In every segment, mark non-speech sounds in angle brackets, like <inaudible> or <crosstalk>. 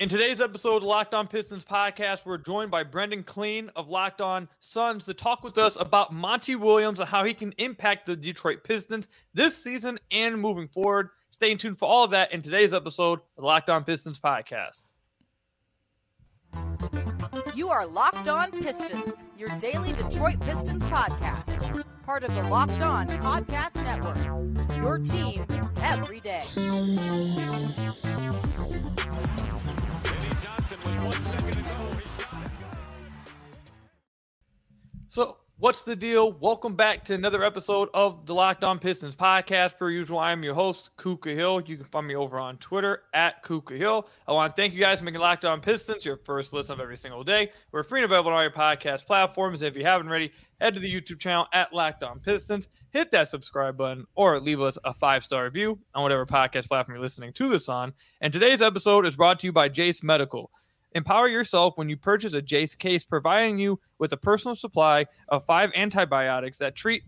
In today's episode of Locked On Pistons podcast, we're joined by Brendan Clean of Locked On Suns to talk with us about Monty Williams and how he can impact the Detroit Pistons this season and moving forward. Stay tuned for all of that in today's episode of the Locked On Pistons podcast. You are Locked On Pistons, your daily Detroit Pistons podcast. Part of the Locked On Podcast Network. Your team every day. So, what's the deal? Welcome back to another episode of the Locked On Pistons podcast. Per usual, I am your host, Kuka Hill. You can find me over on Twitter at Kuka Hill. I want to thank you guys for making Locked On Pistons your first listen of every single day. We're free and available on all your podcast platforms. If you haven't already, head to the YouTube channel at Locked On Pistons, hit that subscribe button, or leave us a five star review on whatever podcast platform you're listening to this on. And today's episode is brought to you by Jase Medical. Empower yourself when you purchase a Jase case, providing you with a personal supply of five antibiotics that treat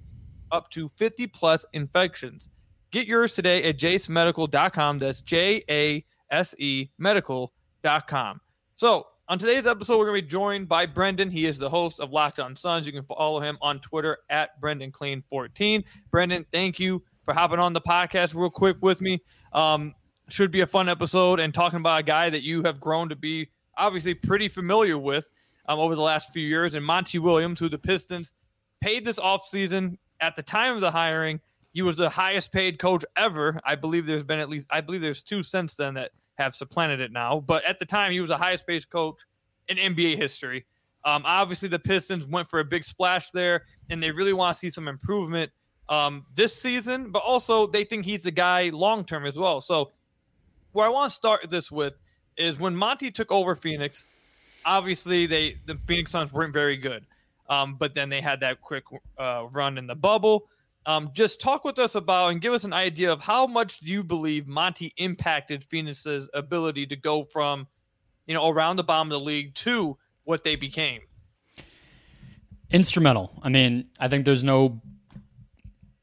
up to 50 plus infections. Get yours today at jasemedical.com. That's J A S E medical.com. So, on today's episode, we're going to be joined by Brendan. He is the host of Locked On Suns. You can follow him on Twitter at Brendan Clean 14 Brendan, thank you for hopping on the podcast real quick with me. Um, should be a fun episode and talking about a guy that you have grown to be obviously pretty familiar with um, over the last few years. And Monty Williams, who the Pistons paid this offseason at the time of the hiring. He was the highest paid coach ever. I believe there's been at least, I believe there's two since then that have supplanted it now. But at the time, he was the highest paid coach in NBA history. Um, obviously, the Pistons went for a big splash there, and they really want to see some improvement um, this season, but also they think he's the guy long term as well. So, where I want to start this with is when Monty took over Phoenix. Obviously, they the Phoenix Suns weren't very good, um, but then they had that quick uh, run in the bubble. Um, just talk with us about and give us an idea of how much do you believe Monty impacted Phoenix's ability to go from, you know, around the bottom of the league to what they became. Instrumental. I mean, I think there's no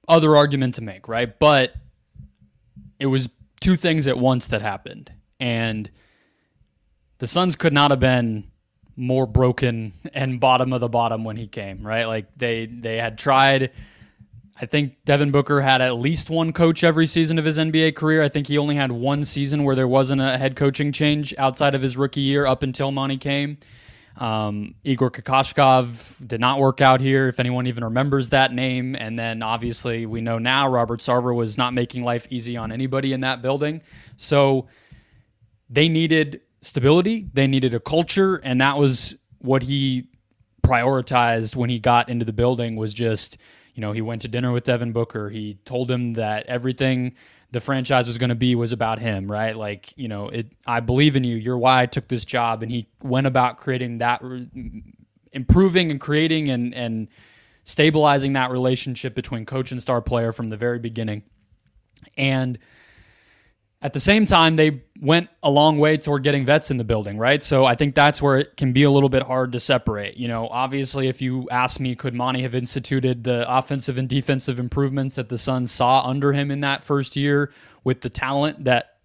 other argument to make, right? But it was two things at once that happened, and the Suns could not have been more broken and bottom of the bottom when he came, right? Like they they had tried I think Devin Booker had at least one coach every season of his NBA career. I think he only had one season where there wasn't a head coaching change outside of his rookie year up until Monty came. Um, Igor Kokoskov did not work out here, if anyone even remembers that name. And then obviously we know now Robert Sarver was not making life easy on anybody in that building. So they needed stability, they needed a culture, and that was what he prioritized when he got into the building was just, you know, he went to dinner with Devin Booker. He told him that everything the franchise was going to be was about him, right? Like, you know, it I believe in you. You're why I took this job and he went about creating that improving and creating and and stabilizing that relationship between coach and star player from the very beginning. And at the same time, they went a long way toward getting vets in the building, right? So I think that's where it can be a little bit hard to separate. You know, obviously, if you ask me, could Monty have instituted the offensive and defensive improvements that the Suns saw under him in that first year with the talent that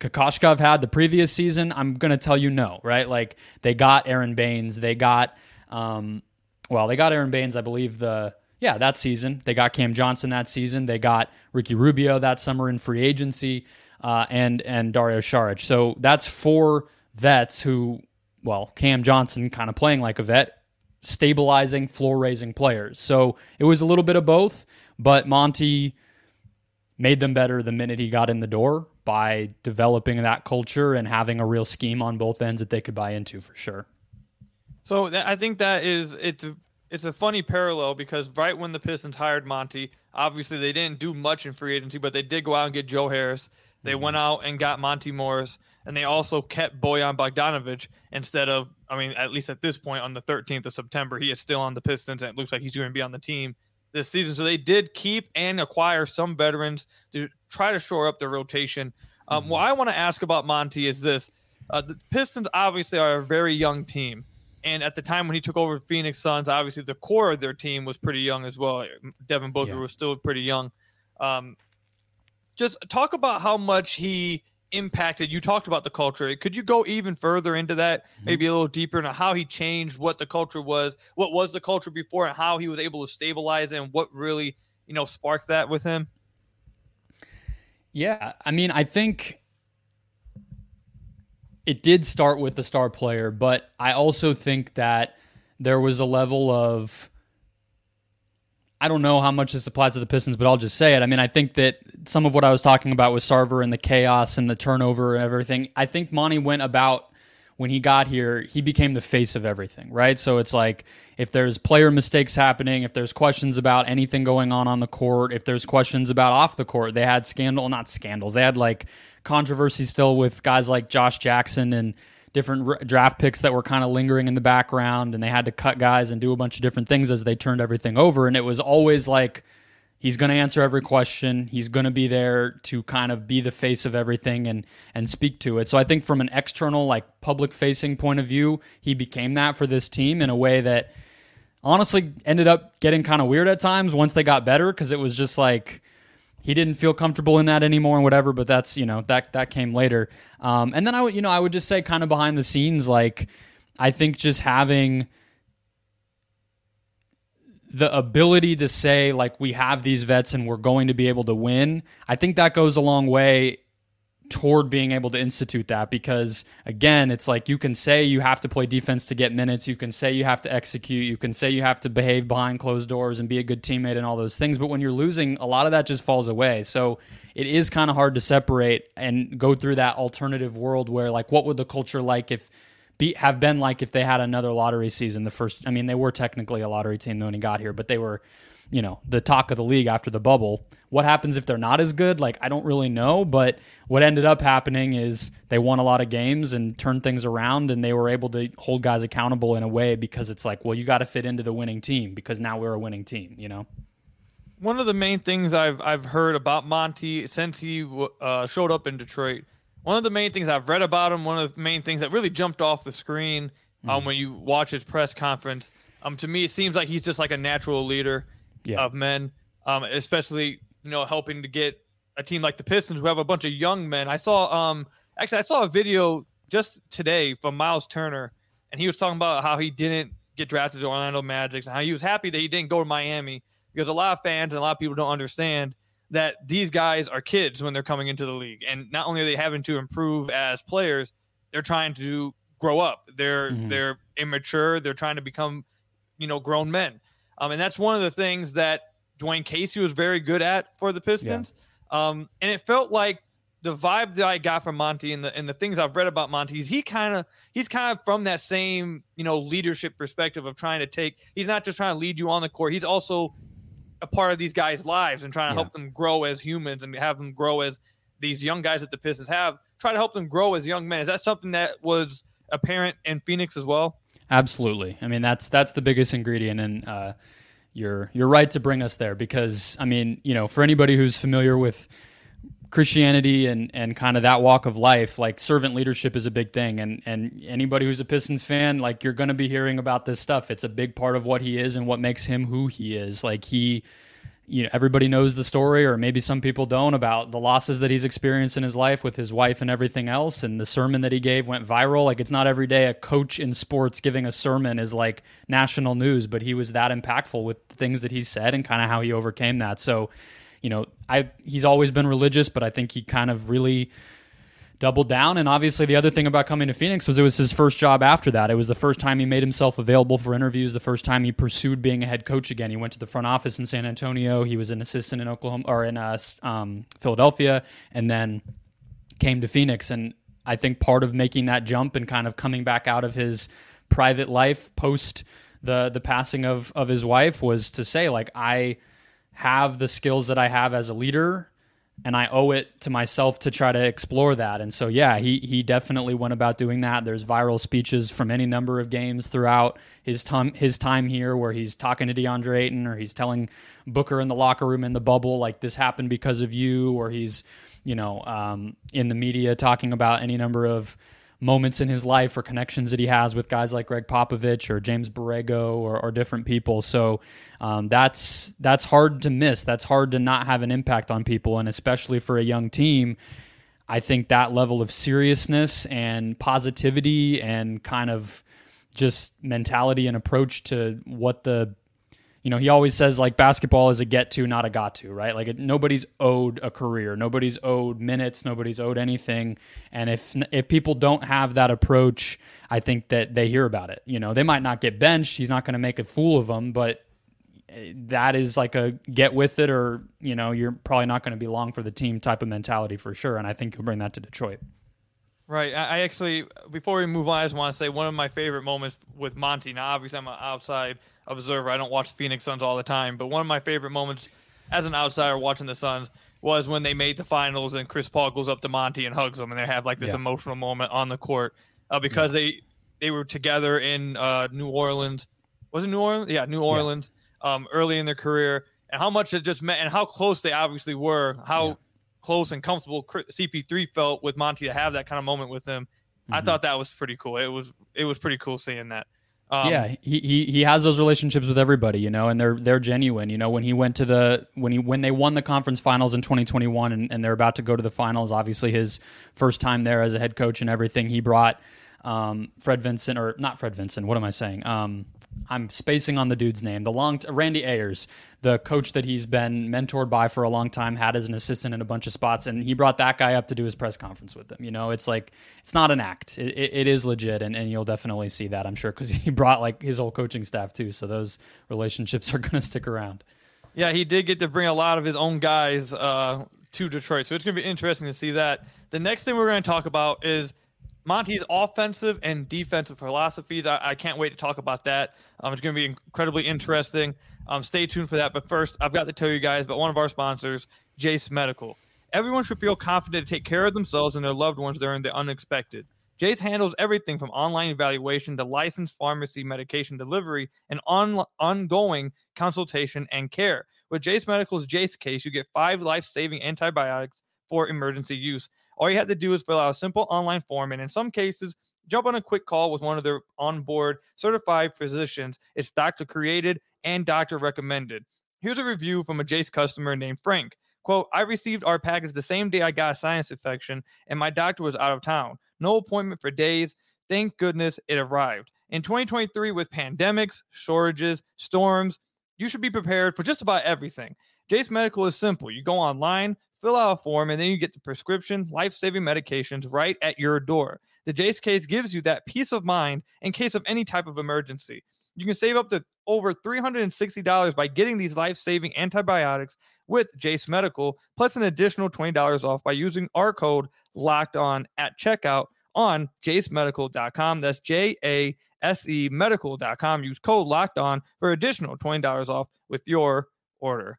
Kokoskov had the previous season? I'm going to tell you no, right? Like they got Aron Baynes, they got, um, well, they got Aron Baynes, I believe the yeah, that season. They got Cam Johnson that season. They got Ricky Rubio that summer in free agency uh, and and Dario Saric. So that's four vets who, well, Cam Johnson kind of playing like a vet, stabilizing, floor raising players. So it was a little bit of both, but Monty made them better the minute he got in the door by developing that culture and having a real scheme on both ends that they could buy into for sure. So I think that is it's it's a funny parallel because right when the Pistons hired Monty, obviously they didn't do much in free agency, but they did go out and get Joe Harris. They went out and got Monte Morris, and they also kept Bojan Bogdanovic instead of, I mean, at least at this point on the 13th of September, he is still on the Pistons, and it looks like he's going to be on the team this season. So they did keep and acquire some veterans to try to shore up their rotation. Um, mm-hmm. What I want to ask about Monty is this: uh, the Pistons obviously are a very young team, and at the time when he took over Phoenix Suns, obviously the core of their team was pretty young as well. Devin Booker yeah. was still pretty young. Um, just talk about how much he impacted you talked about the culture could you go even further into that mm-hmm. maybe a little deeper into how he changed what the culture was what was the culture before and how he was able to stabilize it and what really you know sparked that with him yeah i mean i think it did start with the star player but i also think that there was a level of I don't know how much this applies to the Pistons, but I'll just say it. I mean, I think that some of what I was talking about with Sarver and the chaos and the turnover and everything, I think Monty went about when he got here, he became the face of everything, right? So it's like if there's player mistakes happening, if there's questions about anything going on on the court, if there's questions about off the court, they had scandal, not scandals, they had like controversy still with guys like Josh Jackson and different draft picks that were kind of lingering in the background, and they had to cut guys and do a bunch of different things as they turned everything over. And it was always like he's going to answer every question. He's going to be there to kind of be the face of everything and and speak to it. So I think from an external, like public facing point of view, he became that for this team in a way that honestly ended up getting kind of weird at times once they got better because it was just like he didn't feel comfortable in that anymore and whatever but that's you know that that came later. Um, and then i would you know i would just say kind of behind the scenes like i think just having the ability to say like we have these vets and we're going to be able to win i think that goes a long way toward being able to institute that because again it's like you can say you have to play defense to get minutes. You can say you have to execute. You can say you have to behave behind closed doors and be a good teammate and all those things. But when you're losing a lot of that just falls away. So it is kind of hard to separate and go through that alternative world where like what would the culture like if be, have been like if they had another lottery season the first i mean they were technically a lottery team when he got here but they were you know the talk of the league after the bubble. What happens if they're not as good? Like I don't really know, but what ended up happening is they won a lot of games and turned things around and they were able to hold guys accountable in a way because it's like, well, you got to fit into the winning team because now we're a winning team, you know. One of the main things I've I've heard about Monty since he uh, showed up in Detroit, one of the main things I've read about him, one of the main things that really jumped off the screen um, mm. when you watch his press conference, um, to me it seems like he's just like a natural leader yeah. of men, um, especially you know helping to get a team like the Pistons who have a bunch of young men. I saw um actually I saw a video just today from Myles Turner, and he was talking about how he didn't get drafted to Orlando Magic and how he was happy that he didn't go to Miami because a lot of fans and a lot of people don't understand that these guys are kids when they're coming into the league, and not only are they having to improve as players, they're trying to grow up. They're mm-hmm. they're immature. They're trying to become, you know, grown men. Um, and that's one of the things that Dwane Casey was very good at for the Pistons. Yeah. Um, and it felt like the vibe that I got from Monty and the and the things I've read about Monty is he kind of he's kind of from that same you know leadership perspective of trying to take. He's not just trying to lead you on the court. He's also a part of these guys' lives and trying to yeah. help them grow as humans and have them grow as these young guys that the Pistons have. Try to help them grow as young men. Is that something that was apparent in Phoenix as well? Absolutely. I mean, that's that's the biggest ingredient, and uh, you're you're right to bring us there because I mean, you know, for anybody who's familiar with Christianity and and kind of that walk of life, like servant leadership is a big thing, and and anybody who's a Pistons fan, like you're going to be hearing about this stuff. It's a big part of what he is and what makes him who he is. Like he you know everybody knows the story or maybe some people don't about the losses that he's experienced in his life with his wife and everything else and the sermon that he gave went viral. Like it's not every day a coach in sports giving a sermon is like national news but he was that impactful with things that he said and kind of how he overcame that. So you know i he's always been religious but i think he kind of really doubled down. And obviously, the other thing about coming to Phoenix was it was his first job after that. It was the first time he made himself available for interviews, the first time he pursued being a head coach again. He went to the front office in San Antonio. He was an assistant in Oklahoma or in uh, um, Philadelphia, and then came to Phoenix. And I think part of making that jump and kind of coming back out of his private life post the the passing of of his wife was to say like I have the skills that I have as a leader and I owe it to myself to try to explore that. And so, yeah, he he definitely went about doing that. There's viral speeches from any number of games throughout his time his time here, where he's talking to DeAndre Ayton, or he's telling Booker in the locker room in the bubble, like this happened because of you, or he's you know um, in the media talking about any number of moments in his life or connections that he has with guys like Gregg Popovich or James Borrego or, or different people. So um, that's that's hard to miss. That's hard to not have an impact on people, and especially for a young team. I think that level of seriousness and positivity and kind of just mentality and approach to what the you know, he always says like basketball is a get to, not a got to, right? Like nobody's owed a career, nobody's owed minutes, nobody's owed anything. And if if people don't have that approach, I think that they hear about it. You know, they might not get benched. He's not going to make a fool of them, but eh, that is like a get with it, or you know, you're probably not going to be long for the team type of mentality for sure. And I think he'll bring that to Detroit. Right. I actually, before we move on, I just want to say one of my favorite moments with Monty. Now, obviously, I'm an outside observer. I don't watch the Phoenix Suns all the time, but one of my favorite moments as an outsider watching the Suns was when they made the finals and Chris Paul goes up to Monty and hugs him, and they have like this yeah. emotional moment on the court uh, because yeah. they they were together in uh, New Orleans. Was it New Orleans? Yeah, New Orleans. Yeah. Um, early in their career, and how much it just meant, and how close they obviously were. How close and comfortable CP3 felt with Monty to have that kind of moment with him. Mm-hmm. I thought that was pretty cool. It was it was pretty cool seeing that. Um, yeah, he, he he has those relationships with everybody, you know, and they're they're genuine. You know, when he went to the when he when they won the conference finals in 2021, and, and they're about to go to the finals. Obviously, his first time there as a head coach and everything. He brought um, Fred Vincent or not Fred Vincent. What am I saying? Um, I'm spacing on the dude's name. The long t- Randy Ayers, the coach that he's been mentored by for a long time, had as an assistant in a bunch of spots, and he brought that guy up to do his press conference with him. You know, it's like it's not an act; it, it, it is legit, and, and you'll definitely see that, I'm sure, because <laughs> he brought like his whole coaching staff too. So those relationships are going to stick around. Yeah, he did get to bring a lot of his own guys uh, to Detroit, so it's going to be interesting to see that. The next thing we're going to talk about is Monty's offensive and defensive philosophies. I, I can't wait to talk about that. Um, it's going to be incredibly interesting. Um, stay tuned for that. But first, I've got to tell you guys about one of our sponsors, Jase Medical. Everyone should feel confident to take care of themselves and their loved ones during the unexpected. Jase handles everything from online evaluation to licensed pharmacy medication delivery and on, ongoing consultation and care. With Jase Medical's Jase case, you get five life saving antibiotics for emergency use. All you have to do is fill out a simple online form, and in some cases, jump on a quick call with one of their onboard certified physicians. It's doctor created and doctor recommended. Here's a review from a Jase customer named Frank. Quote, I received our package the same day I got a sinus infection, and my doctor was out of town. No appointment for days. Thank goodness it arrived. In 2023, with pandemics, shortages, storms, you should be prepared for just about everything. Jase Medical is simple. You go online, fill out a form, and then you get the prescription, life saving medications right at your door. The Jase case gives you that peace of mind in case of any type of emergency. You can save up to over $360 by getting these life saving antibiotics with Jase Medical, plus an additional $20 off by using our code locked on at checkout on jasemedical.com. That's J A S E medical.com. Use code locked on for additional $20 off with your order.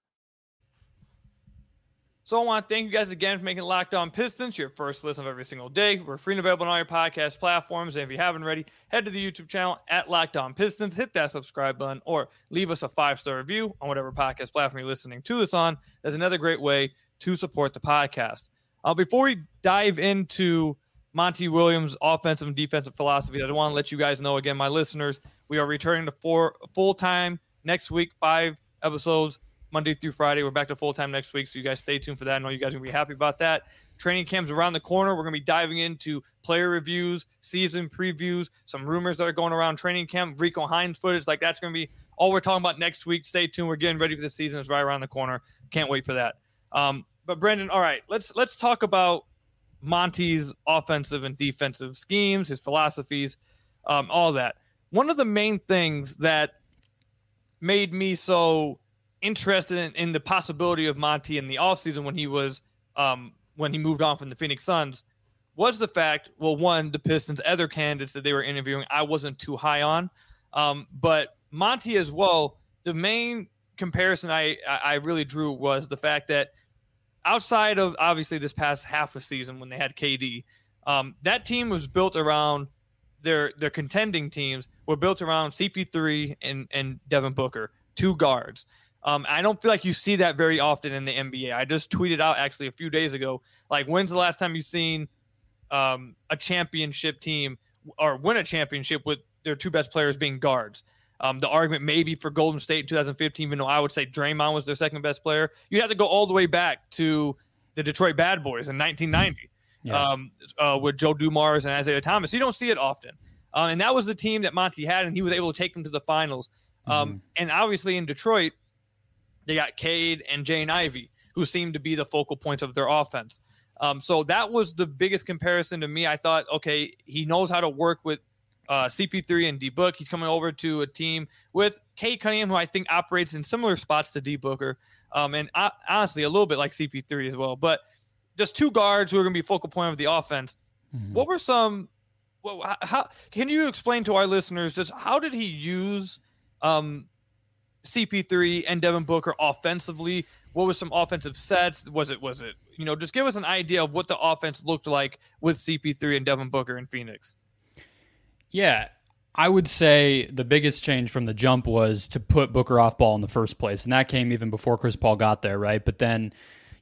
So I want to thank you guys again for making Locked On Pistons your first listen of every single day. We're free and available on all your podcast platforms. And if you haven't already, head to the YouTube channel at Locked On Pistons, hit that subscribe button, or leave us a five star review on whatever podcast platform you're listening to us on. That's another great way to support the podcast. Uh, before we dive into Monty Williams' offensive and defensive philosophy, I want to let you guys know again, my listeners, we are returning to four full time next week, five episodes Monday through Friday. We're back to full time next week, so you guys stay tuned for that. I know you guys are gonna be happy about that. Training camp's around the corner. We're gonna be diving into player reviews, season previews, some rumors that are going around training camp, Rico Hines footage. Like that's gonna be all we're talking about next week. Stay tuned. We're getting ready for the season. It's right around the corner. Can't wait for that. Um, but Brendan, all right, let's let's talk about Monty's offensive and defensive schemes, his philosophies, um, all that. One of the main things that made me so interested in, in, the possibility of Monty in the offseason when he was um, when he moved on from the Phoenix Suns was the fact, well, one, the Pistons, other candidates that they were interviewing, I wasn't too high on. Um, but Monty as well, the main comparison I, I really drew was the fact that outside of obviously this past half a season when they had KD, um, that team was built around their their contending teams were built around CP3 and, and Devin Booker, two guards. Um, I don't feel like you see that very often in the NBA. I just tweeted out actually a few days ago, like, when's the last time you've seen um, a championship team or win a championship with their two best players being guards? Um, the argument maybe for Golden State in 2015, even though I would say Draymond was their second best player, you'd have to go all the way back to the Detroit Bad Boys in 1990. <clears throat> Yeah. um, uh, with Joe Dumars and Isiah Thomas. You don't see it often. Uh, and that was the team that Monty had, and he was able to take them to the finals. Um, And obviously in Detroit, they got Cade and Jaden Ivey, who seemed to be the focal points of their offense. Um, so that was the biggest comparison to me. I thought, okay, he knows how to work with uh, CP3 and D Book. He's coming over to a team with Cade Cunningham, who I think operates in similar spots to D Booker, um, and uh, honestly, a little bit like CP3 as well. But just two guards who are going to be focal point of the offense. Mhm. What were some? Well, how can you explain to our listeners just how did he use um, CP3 and Devin Booker offensively? What was some offensive sets? Was it was it you know just give us an idea of what the offense looked like with CP3 and Devin Booker in Phoenix. Yeah, I would say the biggest change from the jump was to put Booker off ball in the first place, and that came even before Chris Paul got there, right? But then,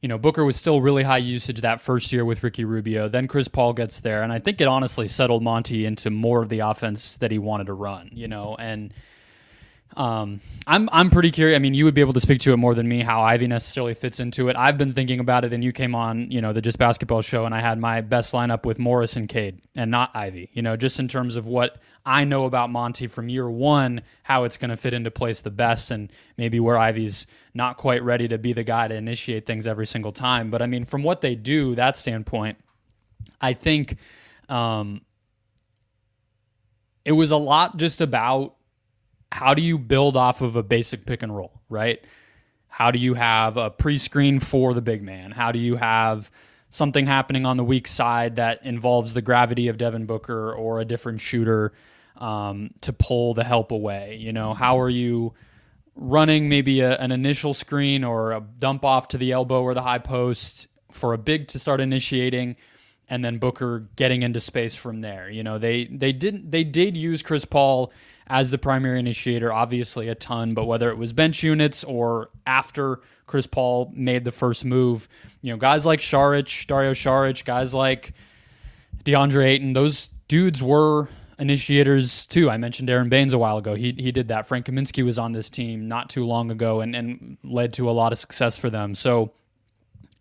you know, Booker was still really high usage that first year with Ricky Rubio. Then Chris Paul gets there, and I think it honestly settled Monty into more of the offense that he wanted to run, you know, and. Um, I'm I'm pretty curious. I mean, you would be able to speak to it more than me how Ivey necessarily fits into it. I've been thinking about it, and you came on, you know, the Just Basketball show, and I had my best lineup with Morris and Cade, and not Ivey. You know, just in terms of what I know about Monty from year one, how it's going to fit into place the best, and maybe where Ivey's not quite ready to be the guy to initiate things every single time. But I mean, from what they do, that standpoint, I think um, it was a lot just about how do you build off of a basic pick and roll, right? How do you have a pre screen for the big man? How do you have something happening on the weak side that involves the gravity of Devin Booker or a different shooter um, to pull the help away? You know, how are you running maybe a, an initial screen or a dump off to the elbow or the high post for a big to start initiating? and then Booker getting into space from there. You know, they they didn't they did use Chris Paul as the primary initiator, obviously a ton, but whether it was bench units or after Chris Paul made the first move, you know, guys like Saric, Dario Saric, guys like DeAndre Ayton, those dudes were initiators too. I mentioned Aron Baynes a while ago. He he did that. Frank Kaminsky was on this team not too long ago and, and led to a lot of success for them. So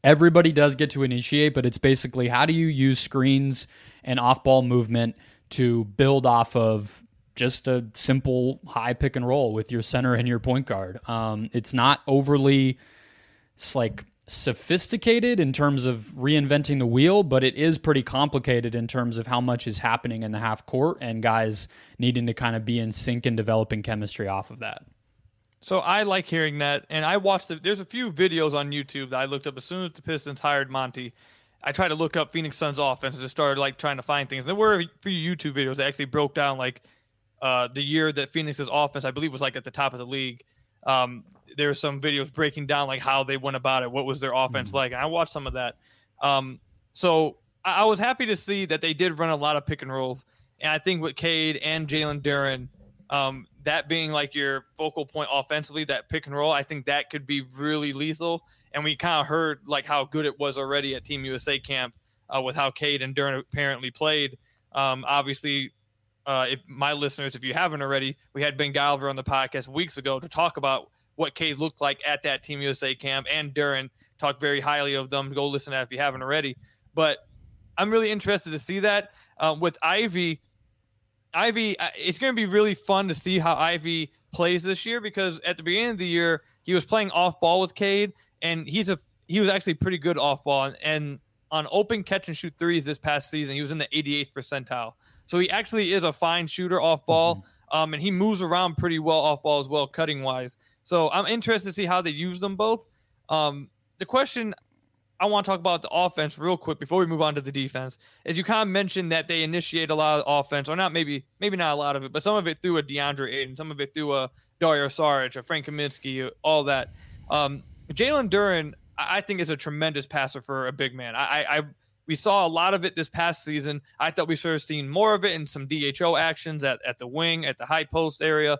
everybody does get to initiate, but it's basically how do you use screens and off ball movement to build off of just a simple high pick and roll with your center and your point guard. Um, it's not overly like sophisticated in terms of reinventing the wheel, but it is pretty complicated in terms of how much is happening in the half court and guys needing to kind of be in sync and developing chemistry off of that. So I like hearing that, and I watched. The, there's a few videos on YouTube that I looked up as soon as the Pistons hired Monty. I tried to look up Phoenix Suns offense and just started like trying to find things. There were a few YouTube videos that actually broke down like uh, the year that Phoenix's offense, I believe, was like at the top of the league. Um, there were some videos breaking down like how they went about it, what was their offense Mhm. like, and I watched some of that. Um, so I, I was happy to see that they did run a lot of pick and rolls, and I think with Cade and Jalen Duren, um, that being like your focal point offensively, that pick and roll, I think that could be really lethal. And we kind of heard like how good it was already at Team USA camp uh, with how Cade and Duren apparently played. Um, obviously, uh, if my listeners, if you haven't already, we had Ben Galver on the podcast weeks ago to talk about what Cade looked like at that Team USA camp, and Duren talked very highly of them. Go listen to that if you haven't already. But I'm really interested to see that uh, with Ivey. Ivey, uh, it's going to be really fun to see how Ivey plays this year because at the beginning of the year he was playing off ball with Cade, and he's a he was actually pretty good off ball, and, and on open catch and shoot threes this past season he was in the 88th percentile. So he actually is a fine shooter off ball, um, and he moves around pretty well off ball as well, cutting wise. So I'm interested to see how they use them both. Um, the question I want to talk about the offense real quick before we move on to the defense. Is you kind of mentioned that they initiate a lot of offense, or not maybe maybe not a lot of it, but some of it through a DeAndre Ayton, some of it through a Dario Saric, a Frank Kaminsky, all that. Um, Jalen Duren, I I think is a tremendous passer for a big man. I, I, I we saw a lot of it this past season. I thought we should have seen more of it in some DHO actions at, at the wing, at the high post area.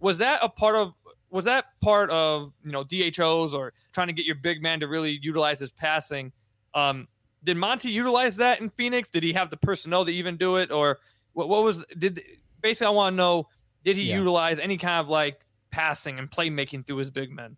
Was that a part of was that part of you know DHOs or trying to get your big man to really utilize his passing? Um, did Monty utilize that in Phoenix? Did he have the personnel to even do it, or what? What was did basically? I want to know: Did he Yeah. utilize any kind of like passing and playmaking through his big men?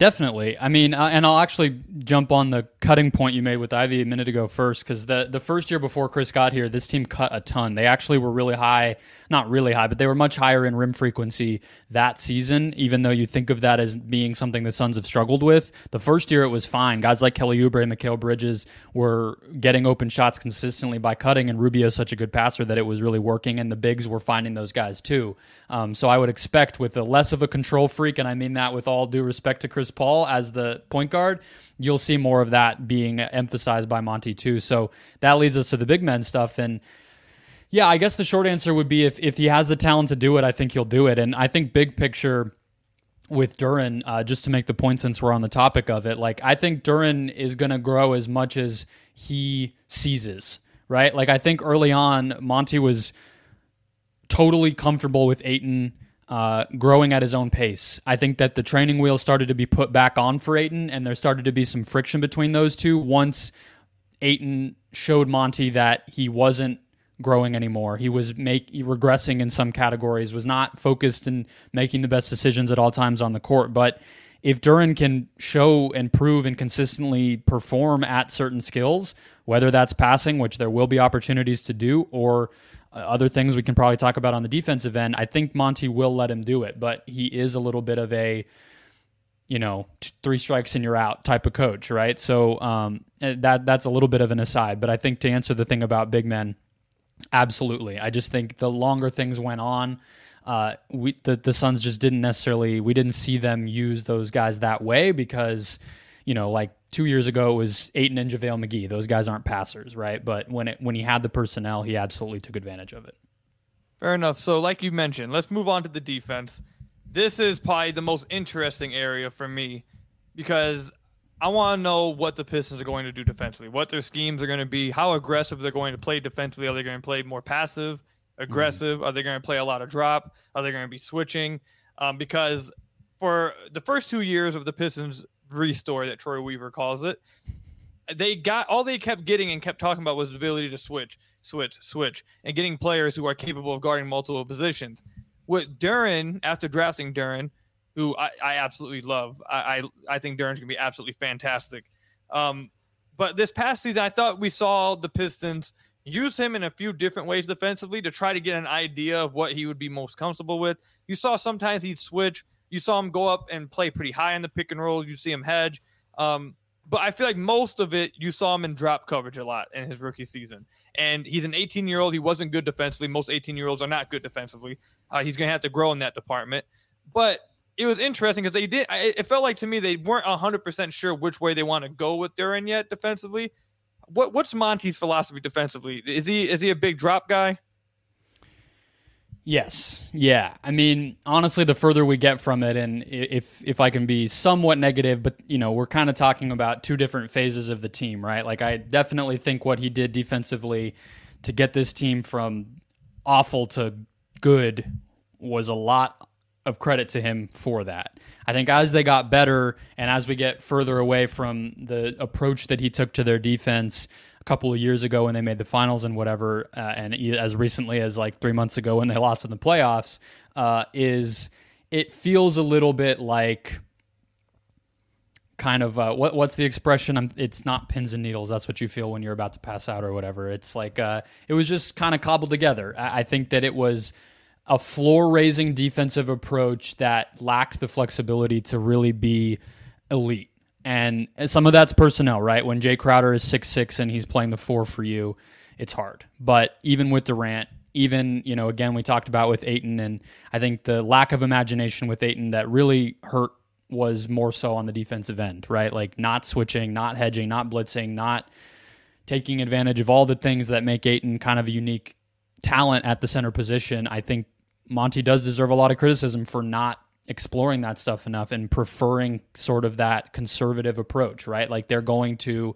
Definitely. I mean, uh, and I'll actually jump on the cutting point you made with Ivy a minute ago first, because the, the first year before Chris got here, this team cut a ton. They actually were really high, not really high, but they were much higher in rim frequency that season, even though you think of that as being something the Suns have struggled with. The first year it was fine. Guys like Kelly Oubre and Mikal Bridges were getting open shots consistently by cutting, and Rubio's such a good passer that it was really working, and the bigs were finding those guys too. Um, so I would expect with a less of a control freak, and I mean that with all due respect to Chris Paul as the point guard, you'll see more of that being emphasized by Monty too. So that leads us to the big men stuff. And yeah, I guess the short answer would be if, if he has the talent to do it, I think he'll do it. And I think big picture with Duren, uh, just to make the point since we're on the topic of it, like I think Duren is going to grow as much as he seizes, right? Like I think early on, Monty was totally comfortable with Ayton uh, growing at his own pace. I think that the training wheels started to be put back on for Ayton, and there started to be some friction between those two once Ayton showed Monty that he wasn't growing anymore. He was make regressing in some categories, was not focused in making the best decisions at all times on the court. But if Duren can show and prove and consistently perform at certain skills, whether that's passing, which there will be opportunities to do, or other things we can probably talk about on the defensive end. I think Monty will let him do it, but he is a little bit of a you know three strikes and you're out type of coach, right? So um, eh, that that's a little bit of an aside, but I think to answer the thing about big men, absolutely. I just think the longer things went on. Uh, we the, the Suns just didn't necessarily we didn't see them use those guys that way because you know like two years ago it was Ayton and JaVale McGee. Those guys aren't passers, right? But when it when he had the personnel, he absolutely took advantage of it. Fair enough. So, like you mentioned, let's move on to the defense. This is probably the most interesting area for me because I want to know what the Pistons are going to do defensively, what their schemes are going to be, how aggressive they're going to play defensively. Are they going to play more passive, aggressive? Mm-hmm. Are they going to play a lot of drop? Are they going to be switching? Um, because for the first two years of the Pistons restore that Troy Weaver calls it. They got all they kept getting and kept talking about was the ability to switch, switch, switch, and getting players who are capable of guarding multiple positions. With Duren, after drafting Duren, who I, I absolutely love, I, I, I think Duren's gonna be absolutely fantastic. Um, but this past season, I thought we saw the Pistons use him in a few different ways defensively to try to get an idea of what he would be most comfortable with. You saw sometimes he'd switch you saw him go up and play pretty high in the pick and roll. You see him hedge. Um, but I feel like most of it you saw him in drop coverage a lot in his rookie season. And he's an 18 year old. He wasn't good defensively. Most 18 year olds are not good defensively. Uh, he's going to have to grow in that department. But it was interesting because they did. It felt like to me they weren't 100 percent sure which way they want to go with Duren yet defensively. What what's Monty's philosophy defensively? Is he is he a big drop guy? Yes. Yeah. I mean, honestly, the further we get from it, and if if I can be somewhat negative, but you know, we're kind of talking about two different phases of the team, right? Like, I definitely think what he did defensively to get this team from awful to good was a lot of credit to him for that. I think as they got better and as we get further away from the approach that he took to their defense, a couple of years ago when they made the finals and whatever, uh, and as recently as like three months ago when they lost in the playoffs, uh, is it feels a little bit like kind of uh, what what's the expression? I'm, it's not pins and needles. That's what you feel when you're about to pass out or whatever. It's like uh, it was just kind of cobbled together. I, I think that it was a floor raising defensive approach that lacked the flexibility to really be elite. And some of that's personnel, right? When Jay Crowder is six six and he's playing the four for you, it's hard. But even with Durant, even, you know, again, we talked about with Ayton, and I think the lack of imagination with Ayton that really hurt was more so on the defensive end, right? Like not switching, not hedging, not blitzing, not taking advantage of all the things that make Ayton kind of a unique talent at the center position. I think Monty does deserve a lot of criticism for not exploring that stuff enough and preferring sort of that conservative approach, right? Like they're going to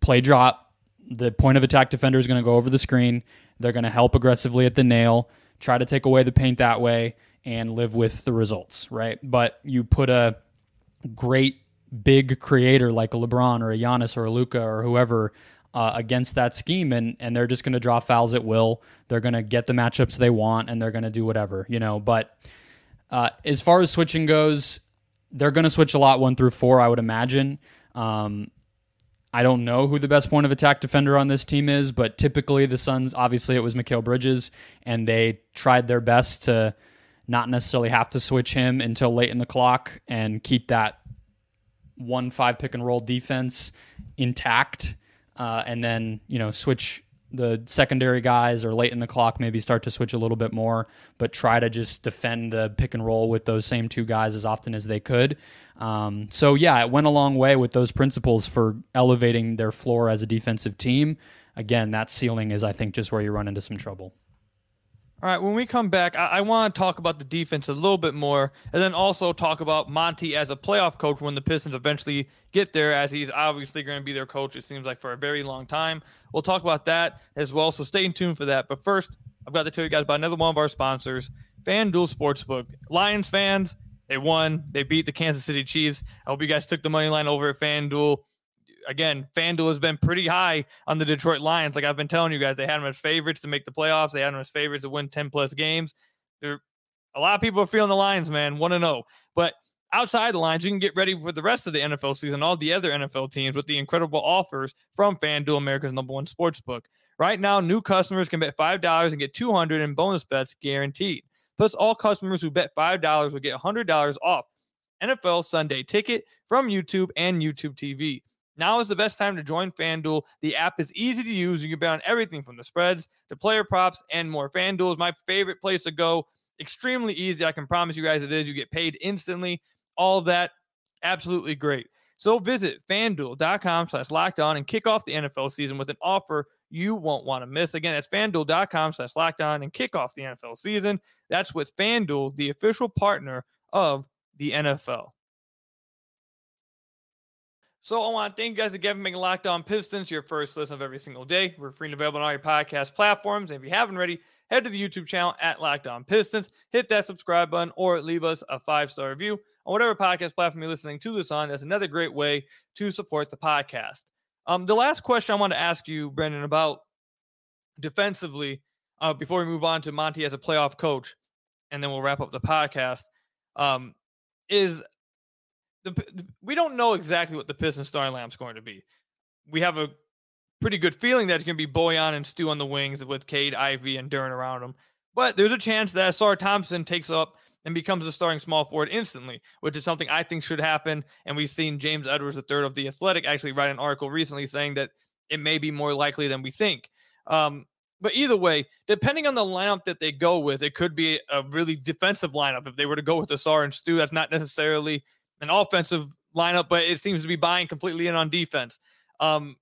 play drop. The point of attack defender is going to go over the screen. They're going to help aggressively at the nail, try to take away the paint that way, and live with the results, right? But you put a great big creator like a LeBron or a Giannis or a Luka or whoever uh, against that scheme, and and they're just going to draw fouls at will. They're going to get the matchups they want, and they're going to do whatever, you know. But uh, as far as switching goes, they're going to switch a lot one through four, I would imagine. Um, I don't know who the best point of attack defender on this team is, but typically the Suns, obviously it was Mikal Bridges, and they tried their best to not necessarily have to switch him until late in the clock and keep that one five pick and roll defense intact, uh, and then you know switch the secondary guys or late in the clock maybe start to switch a little bit more, but try to just defend the pick and roll with those same two guys as often as they could. Um, so yeah, it went a long way with those principles for elevating their floor as a defensive team. Again, that ceiling is I think just where you run into some trouble. All right, when we come back, I, I want to talk about the defense a little bit more, and then also talk about Monty as a playoff coach when the Pistons eventually get there, as he's obviously going to be their coach, it seems like, for a very long time. We'll talk about that as well, so stay tuned for that. But first, I've got to tell you guys about another one of our sponsors, FanDuel Sportsbook. Lions fans, they won. They beat the Kansas City Chiefs. I hope you guys took the money line over at FanDuel again, FanDuel has been pretty high on the Detroit Lions. Like I've been telling you guys, they had them as favorites to make the playoffs. They had them as favorites to win 10 plus games. They're, a lot of people are feeling the Lions, man, 1 to 0. But outside the lines, you can get ready for the rest of the NFL season, all the other NFL teams with the incredible offers from FanDuel, America's number one sports book. Right now, new customers can bet $5 and get 200 in bonus bets guaranteed. Plus, all customers who bet $5 will get $100 off NFL Sunday ticket from YouTube and YouTube TV. Now is the best time to join FanDuel. The app is easy to use. You can bet on everything from the spreads to player props and more. FanDuel is my favorite place to go. Extremely easy. I can promise you guys it is. You get paid instantly. All of that, absolutely great. So visit fanduel.com slash locked on and kick off the NFL season with an offer you won't want to miss. Again, that's fanduel.com slash locked on and kick off the NFL season. That's with FanDuel, the official partner of the NFL. So I want to thank you guys again for making Locked On Pistons your first listen of every single day. We're free and available on all your podcast platforms. And if you haven't already, head to the YouTube channel at Locked On Pistons, hit that subscribe button, or leave us a five star review on whatever podcast platform you're listening to this on. That's another great way to support the podcast. Um, the last question I want to ask you, Brendan, about defensively, uh, before we move on to Monty as a playoff coach, and then we'll wrap up the podcast, um, is the, we don't know exactly what the Pistons starting lineup's going to be. We have a pretty good feeling that it's going to be Bojan and Stu on the wings with Cade, Ivey, and Duren around them. But there's a chance that Ausar Thompson takes up and becomes a starting small forward instantly, which is something I think should happen. And we've seen James Edwards, the third of the Athletic, actually write an article recently saying that it may be more likely than we think. Um, but either way, depending on the lineup that they go with, it could be a really defensive lineup. If they were to go with Ausar and Stu, that's not necessarily an offensive lineup, but it seems to be buying completely in on defense. Um,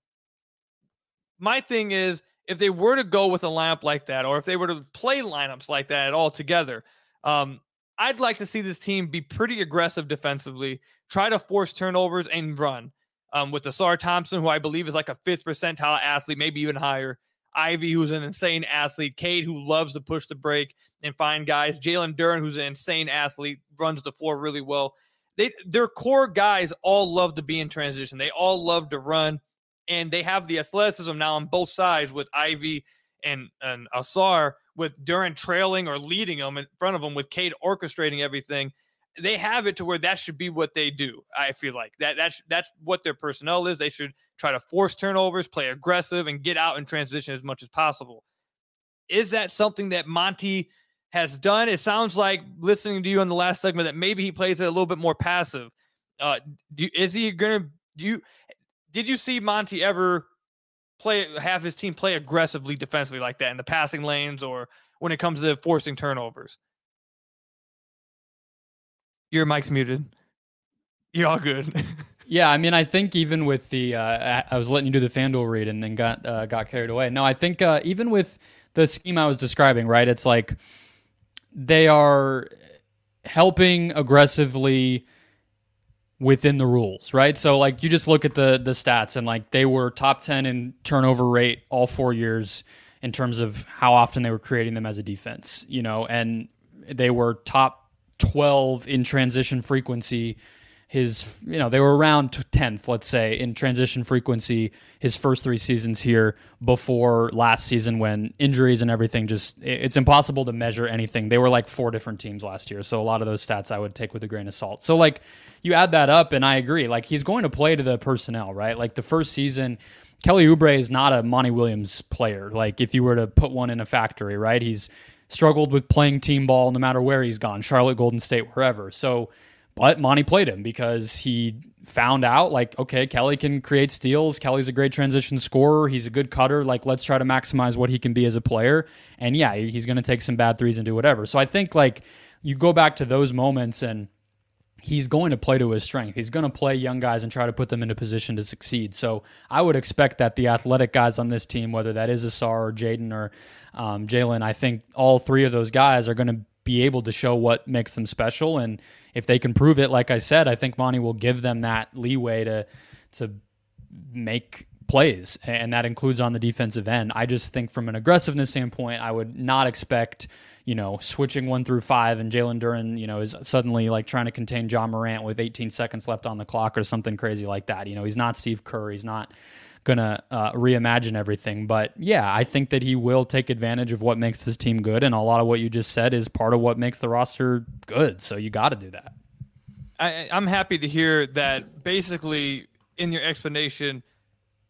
my thing is, if they were to go with a lineup like that, or if they were to play lineups like that all together, um, I'd like to see this team be pretty aggressive defensively, try to force turnovers and run. Um, with Ausar Thompson, who I believe is like a fifth percentile athlete, maybe even higher. Ivey, who's an insane athlete. Cade, who loves to push the break and find guys. Jalen Duren, who's an insane athlete, runs the floor really well they their core guys all love to be in transition. They all love to run, and they have the athleticism now on both sides with Ivey and and Ausar with Duren trailing or leading them in front of them with Cade orchestrating everything. They have it to where that should be what they do. I feel like that that's that's what their personnel is. They should try to force turnovers, play aggressive, and get out in transition as much as possible. Is that something that Monty has done. It sounds like listening to you in the last segment that maybe he plays it a little bit more passive. Uh, do, is he gonna? Do you did you see Monty ever play have his team play aggressively defensively like that in the passing lanes or when it comes to forcing turnovers? Your mic's muted. You're all good. <laughs> yeah, I mean, I think even with the, uh, I was letting you do the Fanduel read and then got uh, got carried away. No, I think uh, even with the scheme I was describing, right? It's like they are helping aggressively within the rules, right? So like you just look at the the stats and like they were top 10 in turnover rate all 4 years in terms of how often they were creating them as a defense, you know, and they were top 12 in transition frequency his you know they were around 10th let's say in transition frequency his first three seasons here before last season when injuries and everything just it's impossible to measure anything. They were like four different teams last year. So a lot of those stats i would take with a grain of salt. So like you add that up and i agree. Like he's going to play to the personnel right? Like the first season kelly oubre is not a monty williams player. Like if you were to put one in a factory right? He's struggled with playing team ball no matter where he's gone charlotte golden state wherever. So but Monty played him because he found out like, okay, Kelly can create steals. Kelly's a great transition scorer. He's a good cutter. Like, let's try to maximize what he can be as a player. And yeah, he's going to take some bad threes and do whatever. So I think like you go back to those moments and he's going to play to his strength. He's going to play young guys and try to put them in a position to succeed. So I would expect that the athletic guys on this team, whether that is Ausar or Jaden or um, Jalen, I think all three of those guys are going to be able to show what makes them special. And if they can prove it, like I said, I think Monty will give them that leeway to to make plays, and that includes on the defensive end. I just think from an aggressiveness standpoint, I would not expect you know switching one through five and Jalen Duren you know is suddenly like trying to contain Ja Morant with 18 seconds left on the clock or something crazy like that. You know he's not Steve Kerr. He's not gonna uh, reimagine everything. But yeah, I think that he will take advantage of what makes his team good, and a lot of what you just said is part of what makes the roster good. So you got to do that. I, I'm happy to hear that. Basically, in your explanation,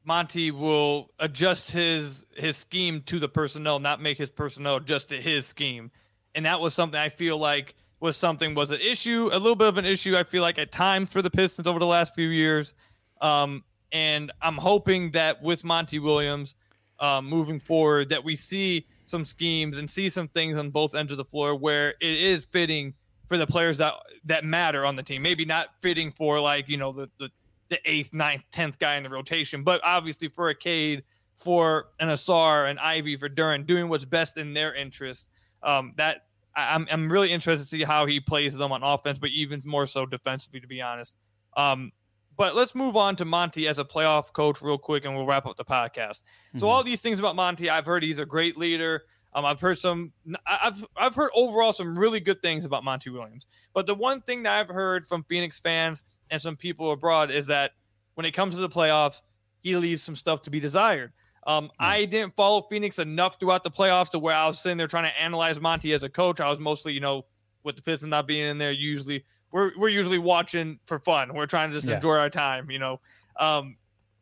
Monty will adjust his his scheme to the personnel, not make his personnel adjust to his scheme. And that was something I feel like was something was an issue, a little bit of an issue. I feel like at times for the Pistons over the last few years. Um, and I'm hoping that with Monty Williams um, moving forward, that we see some schemes and see some things on both ends of the floor where it is fitting for the players that that matter on the team. Maybe not fitting for like you know the the, the eighth, ninth, tenth guy in the rotation, but obviously for a Cade, for an Ausar, an Ivey, for Duren, doing what's best in their interest. Um, that I'm I'm really interested to see how he plays them on offense, but even more so defensively, to be honest. Um, but let's move on to Monty as a playoff coach real quick, and we'll wrap up the podcast. Mm-hmm. So all these things about Monty, I've heard he's a great leader. Um, I've heard some. I've I've heard overall some really good things about Monty Williams. But the one thing that I've heard from Phoenix fans and some people abroad is that when it comes to the playoffs, he leaves some stuff to be desired. Um, mm-hmm. I didn't follow Phoenix enough throughout the playoffs to where I was sitting there trying to analyze Monty as a coach. I was mostly, you know, with the Pistons not being in there, usually we're we're usually watching for fun. We're trying to just yeah. enjoy our time, you know. Um,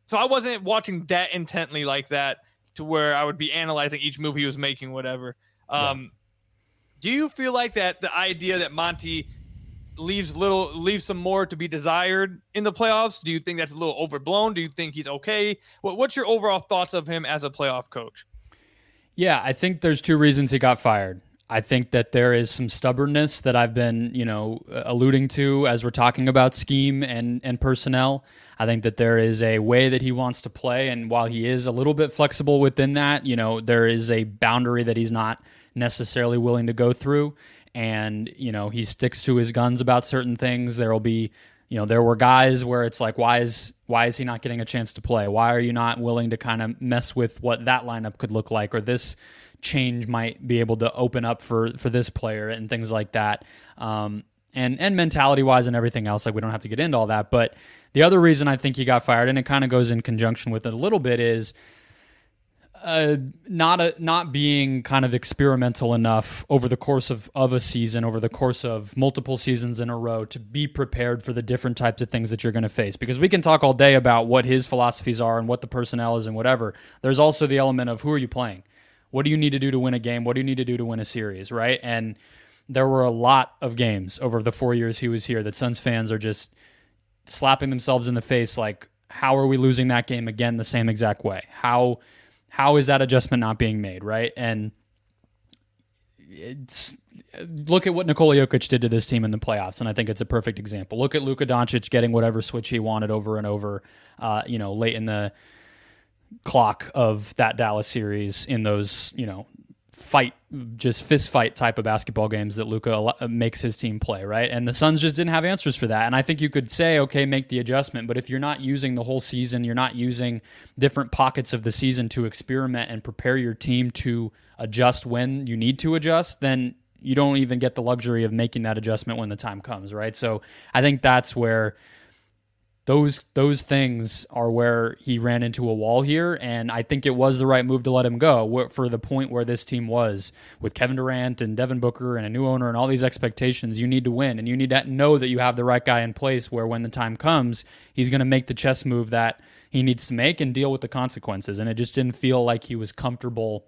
so I wasn't watching that intently like that to where I would be analyzing each move he was making, whatever. Um, yeah. Do you feel like that the idea that Monty leaves little leaves some more to be desired in the playoffs? Do you think that's a little overblown? Do you think he's okay? What, what's your overall thoughts of him as a playoff coach? Yeah, I think there's two reasons he got fired. I think that there is some stubbornness that I've been, you know, alluding to as we're talking about scheme and and personnel. I think that there is a way that he wants to play, and while he is a little bit flexible within that, you know, there is a boundary that he's not necessarily willing to go through, and you know, he sticks to his guns about certain things. There will be, you know, there were guys where it's like, why is why is he not getting a chance to play? Why are you not willing to kind of mess with what that lineup could look like, or this change might be able to open up for for this player and things like that. Um, and and mentality wise and everything else, like we don't have to get into all that. But the other reason I think he got fired, and it kind of goes in conjunction with it a little bit, is uh, not a, not being kind of experimental enough over the course of, of a season, over the course of multiple seasons in a row, to be prepared for the different types of things that you're going to face. Because we can talk all day about what his philosophies are and what the personnel is and whatever. There's also the element of who are you playing. What do you need to do to win a game? What do you need to do to win a series, right? And there were a lot of games over the four years he was here that Suns fans are just slapping themselves in the face like, how are we losing that game again the same exact way? How how is that adjustment not being made, right? And look at what Nikola Jokic did to this team in the playoffs, and I think it's a perfect example. Look at Luka Doncic getting whatever switch he wanted over and over, uh, you know, late in the clock of that Dallas series in those, you know, fight, just fist fight type of basketball games that Luka uh, makes his team play, right? And the Suns just didn't have answers for that. And I think you could say, okay, make the adjustment, but if you're not using the whole season, you're not using different pockets of the season to experiment and prepare your team to adjust when you need to adjust, then you don't even get the luxury of making that adjustment when the time comes, right? So I think that's where those those things are where he ran into a wall here and I think it was the right move to let him go for the point where this team was with Kevin Durant and Devin Booker and a new owner and all these expectations you need to win and you need to know that you have the right guy in place where when the time comes he's going to make the chess move that he needs to make and deal with the consequences and it just didn't feel like he was comfortable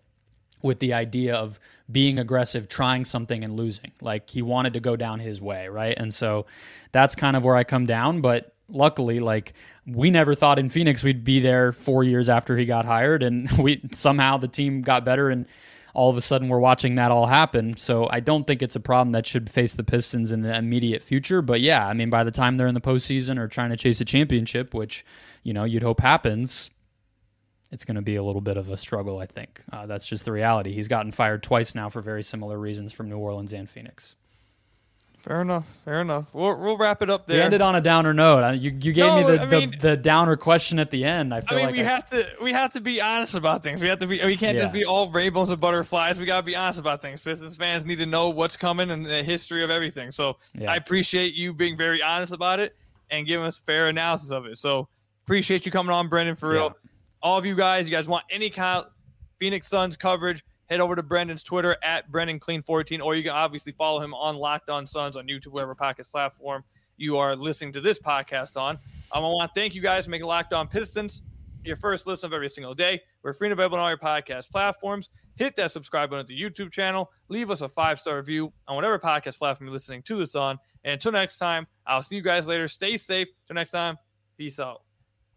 with the idea of being aggressive, trying something and losing. Like he wanted to go down his way, right? And so that's kind of where I come down. But luckily, like we never thought in Phoenix we'd be there four years after he got hired, and <laughs> we somehow the team got better, and all of a sudden we're watching that all happen. So I don't think it's a problem that should face the Pistons in the immediate future. But yeah, I mean, by the time they're in the postseason or trying to chase a championship, which you know you'd hope happens, it's going to be a little bit of a struggle. I think uh, that's just the reality. He's gotten fired twice now for very similar reasons from New Orleans and Phoenix. Fair enough. Fair enough. We'll, we'll wrap it up there. We ended on a downer note. You, you gave no, me the, mean, the, the, downer question at the end. I feel I mean, like we I, have to we have to be honest about things. We have to be. We can't yeah. just be all rainbows and butterflies. We gotta be honest about things. Pistons fans need to know what's coming and the history of everything. So yeah. I appreciate you being very honest about it and giving us fair analysis of it. So appreciate you coming on, Brendan. For real. Yeah. All of you guys, you guys want any kind of Phoenix Suns coverage? Head over to Brendan's Twitter at Brendan Clean 14, or you can obviously follow him on Locked On Suns on YouTube, whatever podcast platform you are listening to this podcast on. Um, I want to thank you guys for making Locked On Pistons your first listen of every single day. We're free and available on all your podcast platforms. Hit that subscribe button at the YouTube channel. Leave us a five star review on whatever podcast platform you're listening to this on. And until next time, I'll see you guys later. Stay safe. Until next time, peace out.